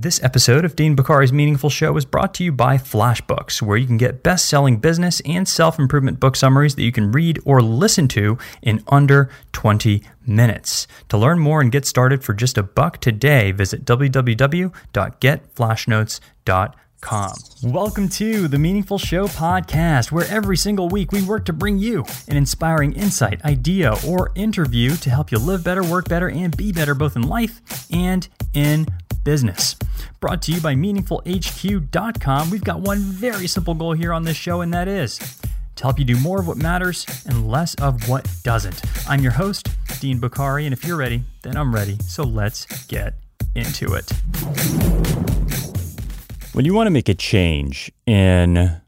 This episode of Dean Bokhari's Meaningful Show is brought to you by FlashNotes, where you can get best selling business and self improvement book summaries that you can read or listen to in under 20 minutes. To learn more and get started for just a buck today, visit www.getflashnotes.com. Welcome to the Meaningful Show podcast, where every single week we work to bring you an inspiring insight, idea, or interview to help you live better, work better, and be better both in life and in business. Brought to you by MeaningfulHQ.com, we've got one very simple goal here on this show, and that is to help you do more of what matters and less of what doesn't. I'm your host, Dean Bokhari, and if you're ready, then I'm ready. So let's get into it. When you want to make a change in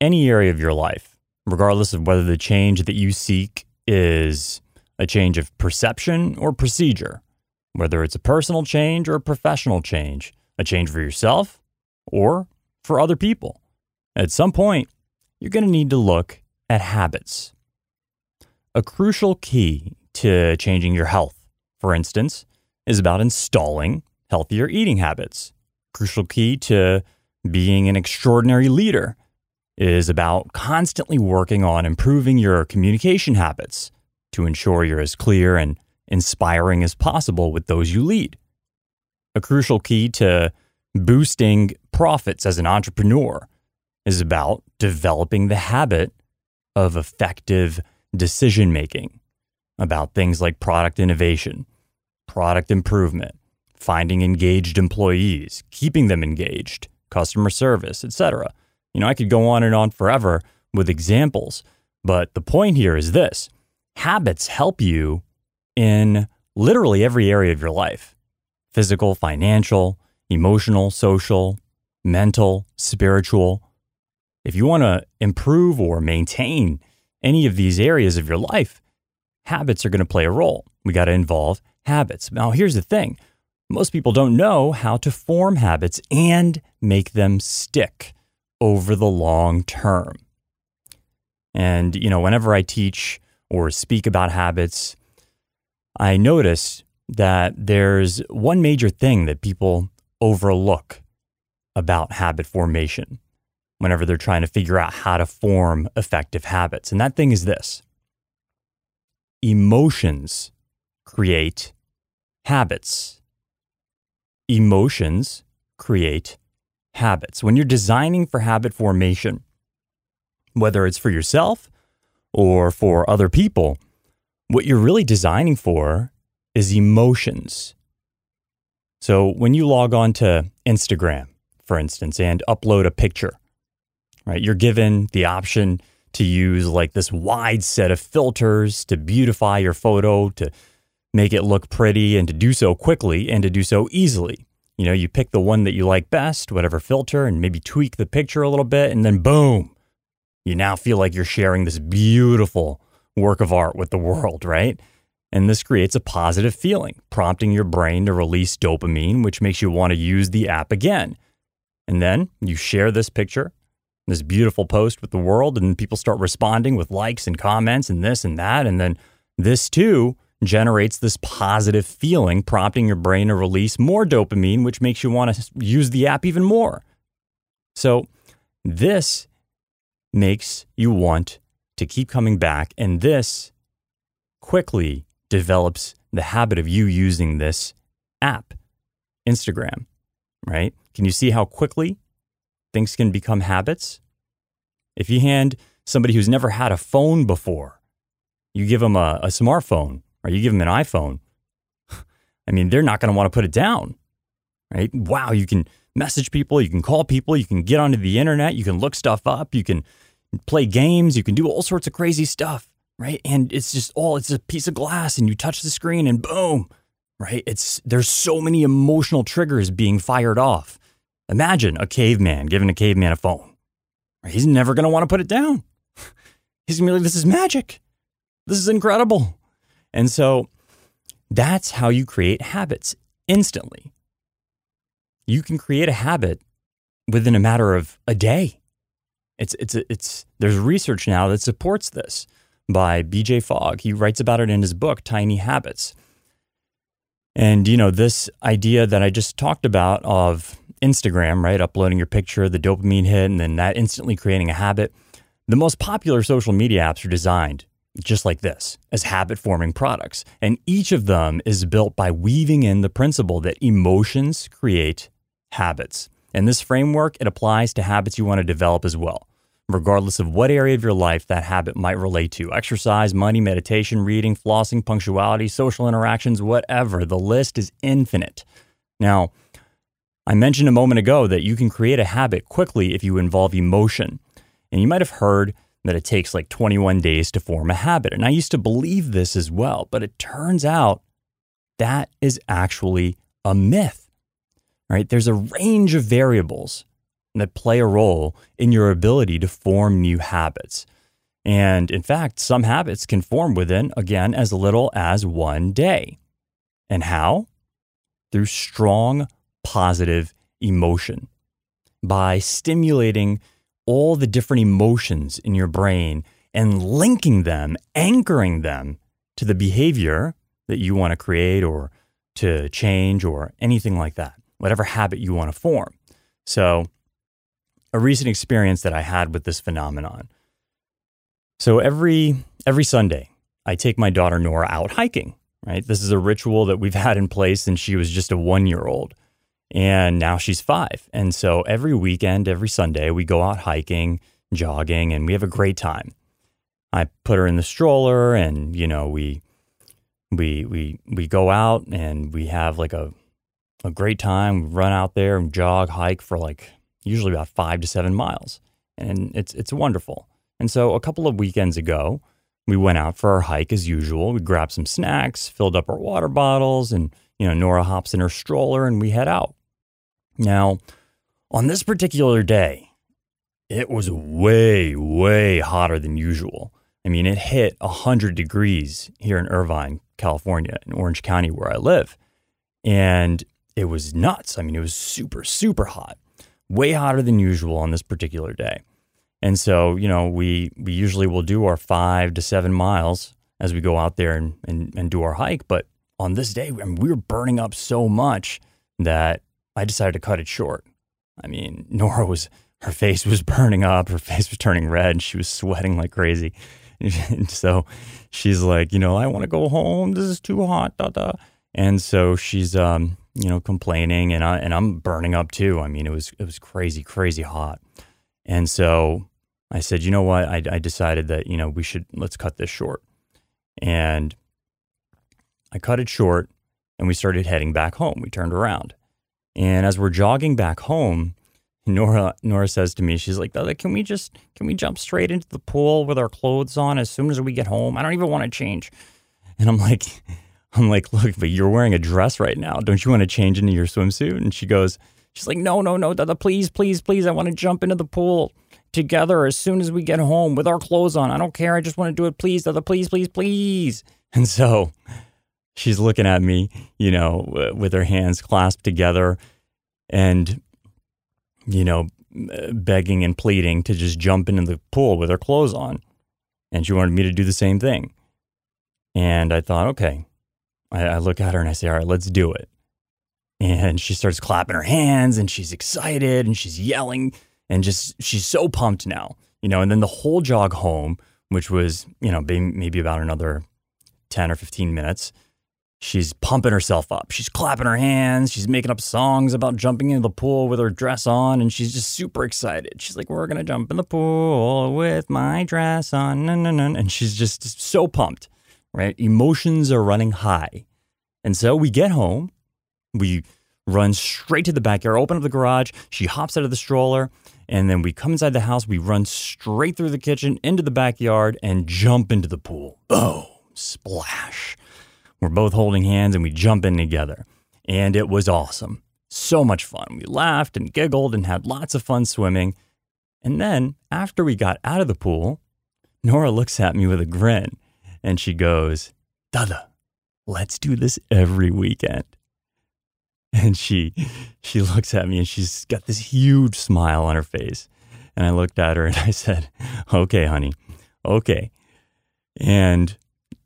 any area of your life, regardless of whether the change that you seek is a change of perception or procedure, whether it's a personal change or a professional change, a change for yourself or for other people, at some point, you're going to need to look at habits. A crucial key to changing your health, for instance, is about installing healthier eating habits crucial key to being an extraordinary leader is about constantly working on improving your communication habits to ensure you're as clear and inspiring as possible with those you lead. A crucial key to boosting profits as an entrepreneur is about developing the habit of effective decision making about things like product innovation, product improvement, finding engaged employees, keeping them engaged, customer service, etc. You know, I could go on and on forever with examples, but the point here is this. Habits help you in literally every area of your life. Physical, financial, emotional, social, mental, spiritual. If you want to improve or maintain any of these areas of your life, habits are going to play a role. We got to involve habits. Now, here's the thing most people don't know how to form habits and make them stick over the long term. And, you know, whenever I teach or speak about habits, I notice that there's one major thing that people overlook about habit formation whenever they're trying to figure out how to form effective habits. And that thing is this emotions create habits emotions create habits. When you're designing for habit formation, whether it's for yourself or for other people, what you're really designing for is emotions. So when you log on to Instagram, for instance, and upload a picture, right, you're given the option to use like this wide set of filters to beautify your photo, to make it look pretty and to do so quickly and to do so easily. You know, you pick the one that you like best, whatever filter, and maybe tweak the picture a little bit, and then boom, you now feel like you're sharing this beautiful work of art with the world, right? And this creates a positive feeling, prompting your brain to release dopamine, which makes you want to use the app again. And then you share this picture, this beautiful post with the world, and people start responding with likes and comments and this and that. And then this too generates this positive feeling, prompting your brain to release more dopamine, which makes you want to use the app even more. So, this makes you want to keep coming back, and this quickly develops the habit of you using this app, Instagram, right? Can you see how quickly things can become habits? If you hand somebody who's never had a phone before, you give them a, a smartphone, or you give them an iPhone, I mean, they're not going to want to put it down, right? Wow, you can message people, you can call people, you can get onto the internet, you can look stuff up, you can play games, you can do all sorts of crazy stuff, right? And it's just all, it's a piece of glass and you touch the screen and boom, right? It's, there's so many emotional triggers being fired off. Imagine a caveman giving a caveman a phone. He's never going to want to put it down. He's going to be like, this is magic. This is incredible. And so that's how you create habits instantly. You can create a habit within a matter of a day. It's, it's, it's, there's research now that supports this by BJ Fogg. He writes about it in his book, Tiny Habits. And, you know, this idea that I just talked about of Instagram, right? Uploading your picture, the dopamine hit, and then that instantly creating a habit. The most popular social media apps are designed just like this as habit forming products. And each of them is built by weaving in the principle that emotions create habits. And this framework, it applies to habits you want to develop as well, regardless of what area of your life that habit might relate to exercise, money, meditation, reading, flossing, punctuality, social interactions, whatever. The list is infinite. Now, I mentioned a moment ago that you can create a habit quickly if you involve emotion. And you might have heard that it takes like 21 days to form a habit. And I used to believe this as well, but it turns out that is actually a myth. Right? There's a range of variables that play a role in your ability to form new habits. And in fact, some habits can form within, again, as little as one day. And how? Through strong positive emotion. By stimulating all the different emotions in your brain and linking them, anchoring them to the behavior that you want to create or to change or anything like that, whatever habit you want to form. So, a recent experience that I had with this phenomenon. So every every Sunday, I take my daughter Nora out hiking, right? This is a ritual that we've had in place since she was just a 1-year-old and now she's five. And so every weekend, every Sunday, we go out hiking, jogging, and we have a great time. I put her in the stroller, and you know we we we we go out and we have like a a great time. We run out there and jog, hike for like usually about five to seven miles, and it's it's wonderful. And so a couple of weekends ago, we went out for our hike as usual. We grabbed some snacks, filled up our water bottles, and you know Nora hops in her stroller, and we head out. Now, on this particular day, it was way, way hotter than usual. I mean, it hit 100 degrees here in Irvine, California, in Orange County, where I live. And it was nuts. I mean, it was super, super hot, way hotter than usual on this particular day. And so, you know, we, we usually will do our five to seven miles as we go out there and, and, and do our hike. But on this day, I mean, we were burning up so much that I decided to cut it short. I mean, Nora was, her face was burning up, her face was turning red, and she was sweating like crazy. And so she's like, you know, I want to go home. This is too hot. Da, da. And so she's, um, you know, complaining, and I and I'm burning up too. I mean, it was it was crazy, crazy hot. And so I said, you know what? I, I decided that you know we should let's cut this short. And I cut it short, and we started heading back home. We turned around, and as we're jogging back home, Nora Nora says to me, she's like, "Can we just can we jump straight into the pool with our clothes on as soon as we get home? I don't even want to change." And I'm like, I'm like, "Look, but you're wearing a dress right now. Don't you want to change into your swimsuit?" And she goes, she's like, "No, no, no, Dada, please, please, please. I want to jump into the pool together as soon as we get home with our clothes on. I don't care. I just want to do it, please, Dada, please, please, please." And so she's looking at me, you know, with her hands clasped together and, you know, begging and pleading to just jump into the pool with her clothes on. And she wanted me to do the same thing. And I thought, okay. I, I look at her and I say, all right, let's do it. And she starts clapping her hands and she's excited and she's yelling and just, she's so pumped now, you know. And then the whole jog home, which was, you know, maybe about another 10 or 15 minutes, She's pumping herself up. She's clapping her hands. She's making up songs about jumping into the pool with her dress on, and she's just super excited. She's like, "We're gonna jump in the pool with my dress on," and she's just so pumped. Right? Emotions are running high, and so we get home. We run straight to the backyard, open up the garage. She hops out of the stroller, and then we come inside the house. We run straight through the kitchen into the backyard and jump into the pool. Boom! Splash! We're both holding hands and we jump in together. And it was awesome. So much fun. We laughed and giggled and had lots of fun swimming. And then, after we got out of the pool, Nora looks at me with a grin and she goes, Dada, let's do this every weekend. And she she looks at me and she's got this huge smile on her face. And I looked at her and I said, "Okay, honey. Okay." And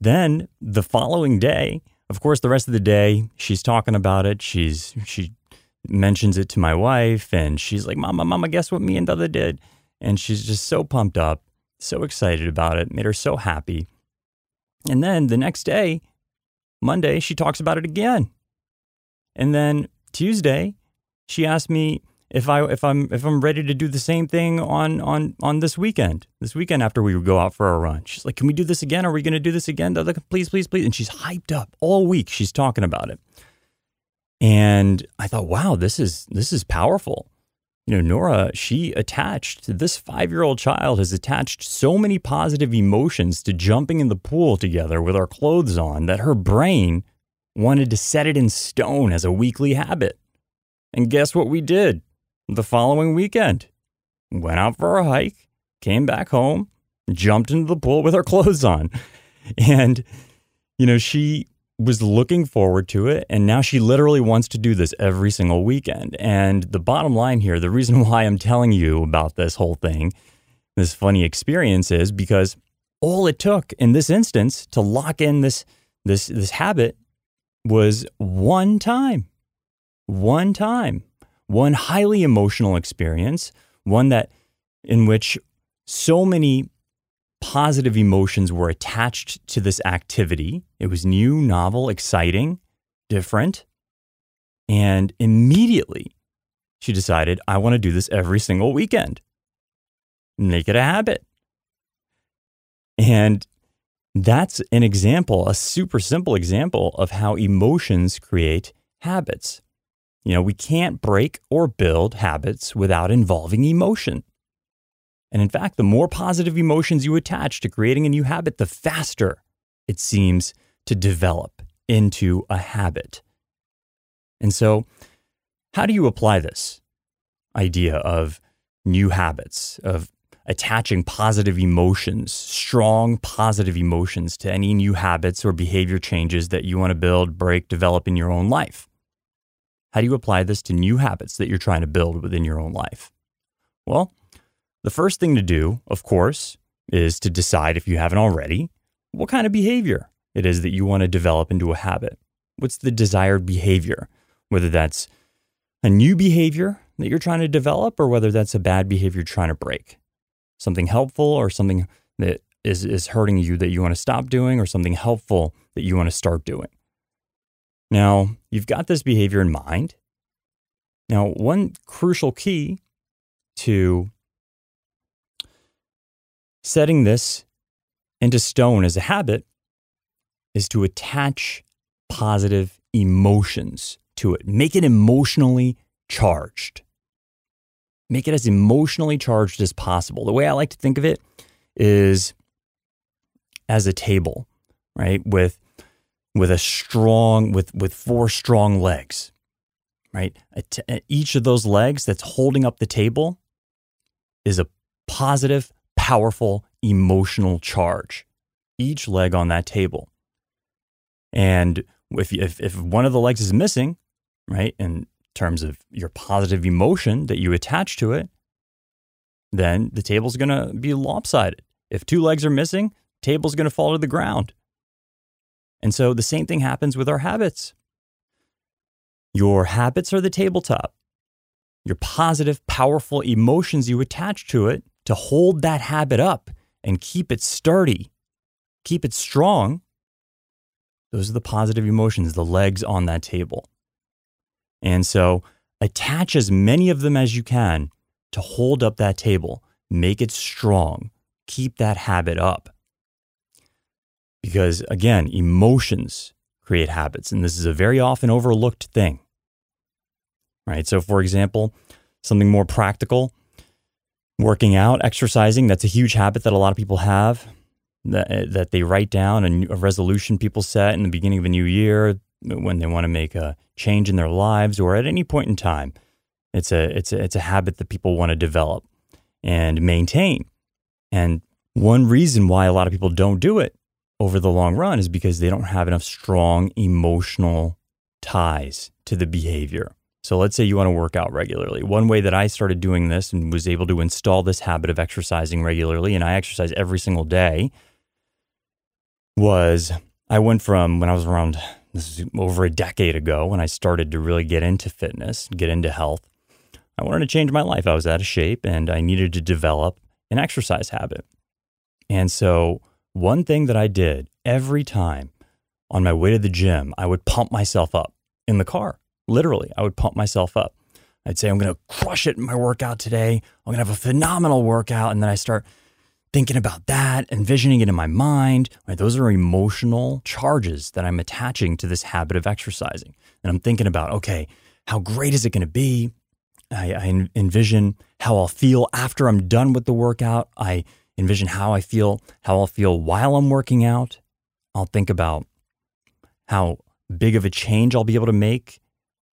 then the following day, of course, the rest of the day, she's talking about it. She's she mentions it to my wife, and she's like, "Mama, Mama, guess what me and Dada did?" And she's just so pumped up, so excited about it, made her so happy. And then the next day, Monday, she talks about it again. And then Tuesday, she asked me if I if I'm if I'm ready to do the same thing on on on this weekend. This weekend after we go out for a run. She's like, "Can we do this again? Are we going to do this again? Please, please, please." And she's hyped up all week. She's talking about it. And I thought, "Wow, this is this is powerful." You know, Nora, she attached this 5-year-old child has attached so many positive emotions to jumping in the pool together with our clothes on that her brain wanted to set it in stone as a weekly habit. And guess what we did? The following weekend. Went out for a hike, came back home, jumped into the pool with her clothes on. And, you know, she was looking forward to it. And now she literally wants to do this every single weekend. And the bottom line here, the reason why I'm telling you about this whole thing, this funny experience is because all it took in this instance to lock in this this this habit was one time. One time one highly emotional experience, one that in which so many positive emotions were attached to this activity. It was new, novel, exciting, different. And immediately she decided, I want to do this every single weekend, make it a habit. And that's an example, a super simple example of how emotions create habits. You know, we can't break or build habits without involving emotion. And in fact, the more positive emotions you attach to creating a new habit, the faster it seems to develop into a habit. And so, how do you apply this idea of new habits, of attaching positive emotions, strong positive emotions to any new habits or behavior changes that you want to build, break, develop in your own life? How do you apply this to new habits that you're trying to build within your own life? Well, the first thing to do, of course, is to decide if you haven't already what kind of behavior it is that you want to develop into a habit. What's the desired behavior? Whether that's a new behavior that you're trying to develop or whether that's a bad behavior you're trying to break. Something helpful or something that is, is hurting you that you want to stop doing or something helpful that you want to start doing. Now, you've got this behavior in mind. Now, one crucial key to setting this into stone as a habit is to attach positive emotions to it. Make it emotionally charged. Make it as emotionally charged as possible. The way I like to think of it is as a table, right? With with a strong with with four strong legs right? Each of those legs that's holding up the table is a positive powerful emotional charge each leg on that table. And if, if, if one of the legs is missing right in terms of your positive emotion that you attach to it then the table's going to be lopsided. If two legs are missing table's going to fall to the ground and so the same thing happens with our habits. Your habits are the tabletop. Your positive, powerful emotions you attach to it to hold that habit up and keep it sturdy, keep it strong. Those are the positive emotions, the legs on that table. And so attach as many of them as you can to hold up that table, make it strong, keep that habit up. Because again, emotions create habits, and this is a very often overlooked thing. Right? So, for example, something more practical, working out, exercising, that's a huge habit that a lot of people have that, eh, that they write down, a, a resolution people set in the beginning of a new year when they want to make a change in their lives or at any point in time. It's a, it's a, it's a habit that people want to develop and maintain. And one reason why a lot of people don't do it over the long run is because they don't have enough strong emotional ties to the behavior. So let's say you want to work out regularly. One way that I started doing this and was able to install this habit of exercising regularly, and I exercise every single day, was I went from when I was around this is over a decade ago when I started to really get into fitness, get into health. I wanted to change my life. I was out of shape and I needed to develop an exercise habit. And so, one thing that I did every time on my way to the gym, I would pump myself up in the car. Literally, I would pump myself up. I'd say, I'm going to crush it in my workout today. I'm going to have a phenomenal workout. And then I start thinking about that, envisioning it in my mind. Right? Those are emotional charges that I'm attaching to this habit of exercising. And I'm thinking about, okay, how great is it going to be? I, I envision how I'll feel after I'm done with the workout. I envision how I feel, how I'll feel while I'm working out. I'll think about how big of a change I'll be able to make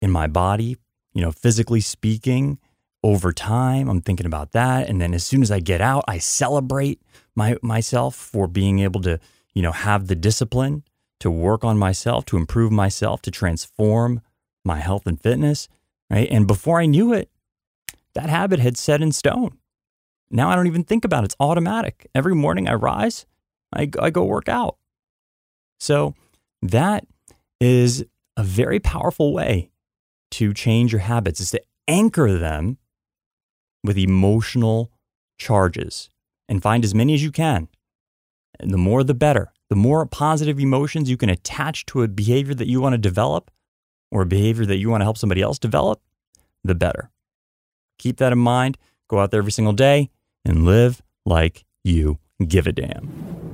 in my body, you know, physically speaking, over time. I'm thinking about that. And then as soon as I get out, I celebrate my myself for being able to, you know, have the discipline to work on myself, to improve myself, to transform my health and fitness. Right. And before I knew it, that habit had set in stone. Now I don't even think about it. It's automatic. Every morning I rise, I, I go work out. So that is a very powerful way to change your habits is to anchor them with emotional charges and find as many as you can. And the more the better. The more positive emotions you can attach to a behavior that you want to develop or a behavior that you want to help somebody else develop, the better. Keep that in mind. Go out there every single day and live like you give a damn.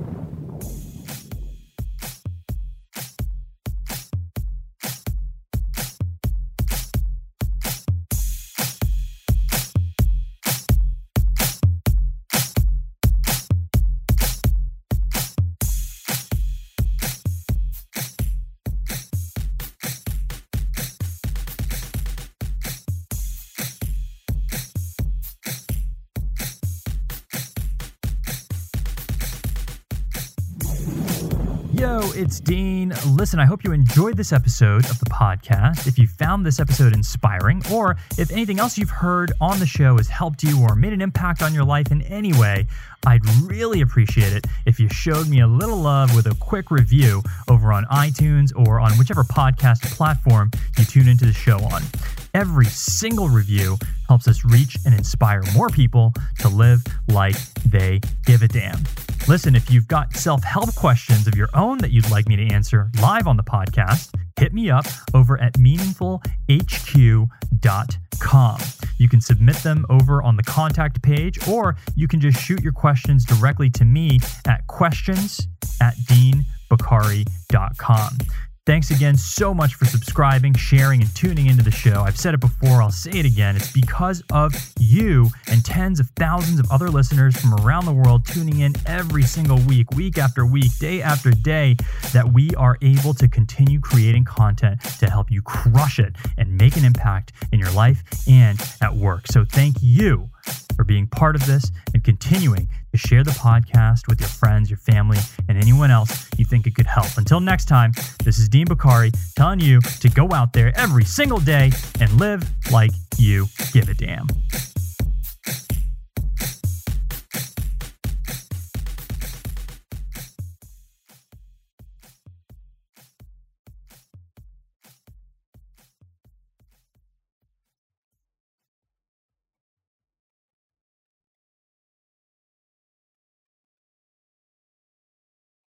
Yo, it's Dean. Listen, I hope you enjoyed this episode of the podcast. If you found this episode inspiring, or if anything else you've heard on the show has helped you or made an impact on your life in any way, I'd really appreciate it if you showed me a little love with a quick review over on iTunes or on whichever podcast platform you tune into the show on. Every single review helps us reach and inspire more people to live like they give a damn. Listen, if you've got self help questions of your own that you'd like me to answer live on the podcast, hit me up over at meaningfulhq.com. You can submit them over on the contact page, or you can just shoot your questions directly to me at questions at deanbokhari.com. Thanks again so much for subscribing, sharing, and tuning into the show. I've said it before, I'll say it again. It's because of you and tens of thousands of other listeners from around the world tuning in every single week, week after week, day after day, that we are able to continue creating content to help you crush it and make an impact in your life and at work. So thank you for being part of this and continuing to share the podcast with your friends, your family, and anyone else you think it could help. Until next time, this is Dean Bokhari telling you to go out there every single day and live like you give a damn.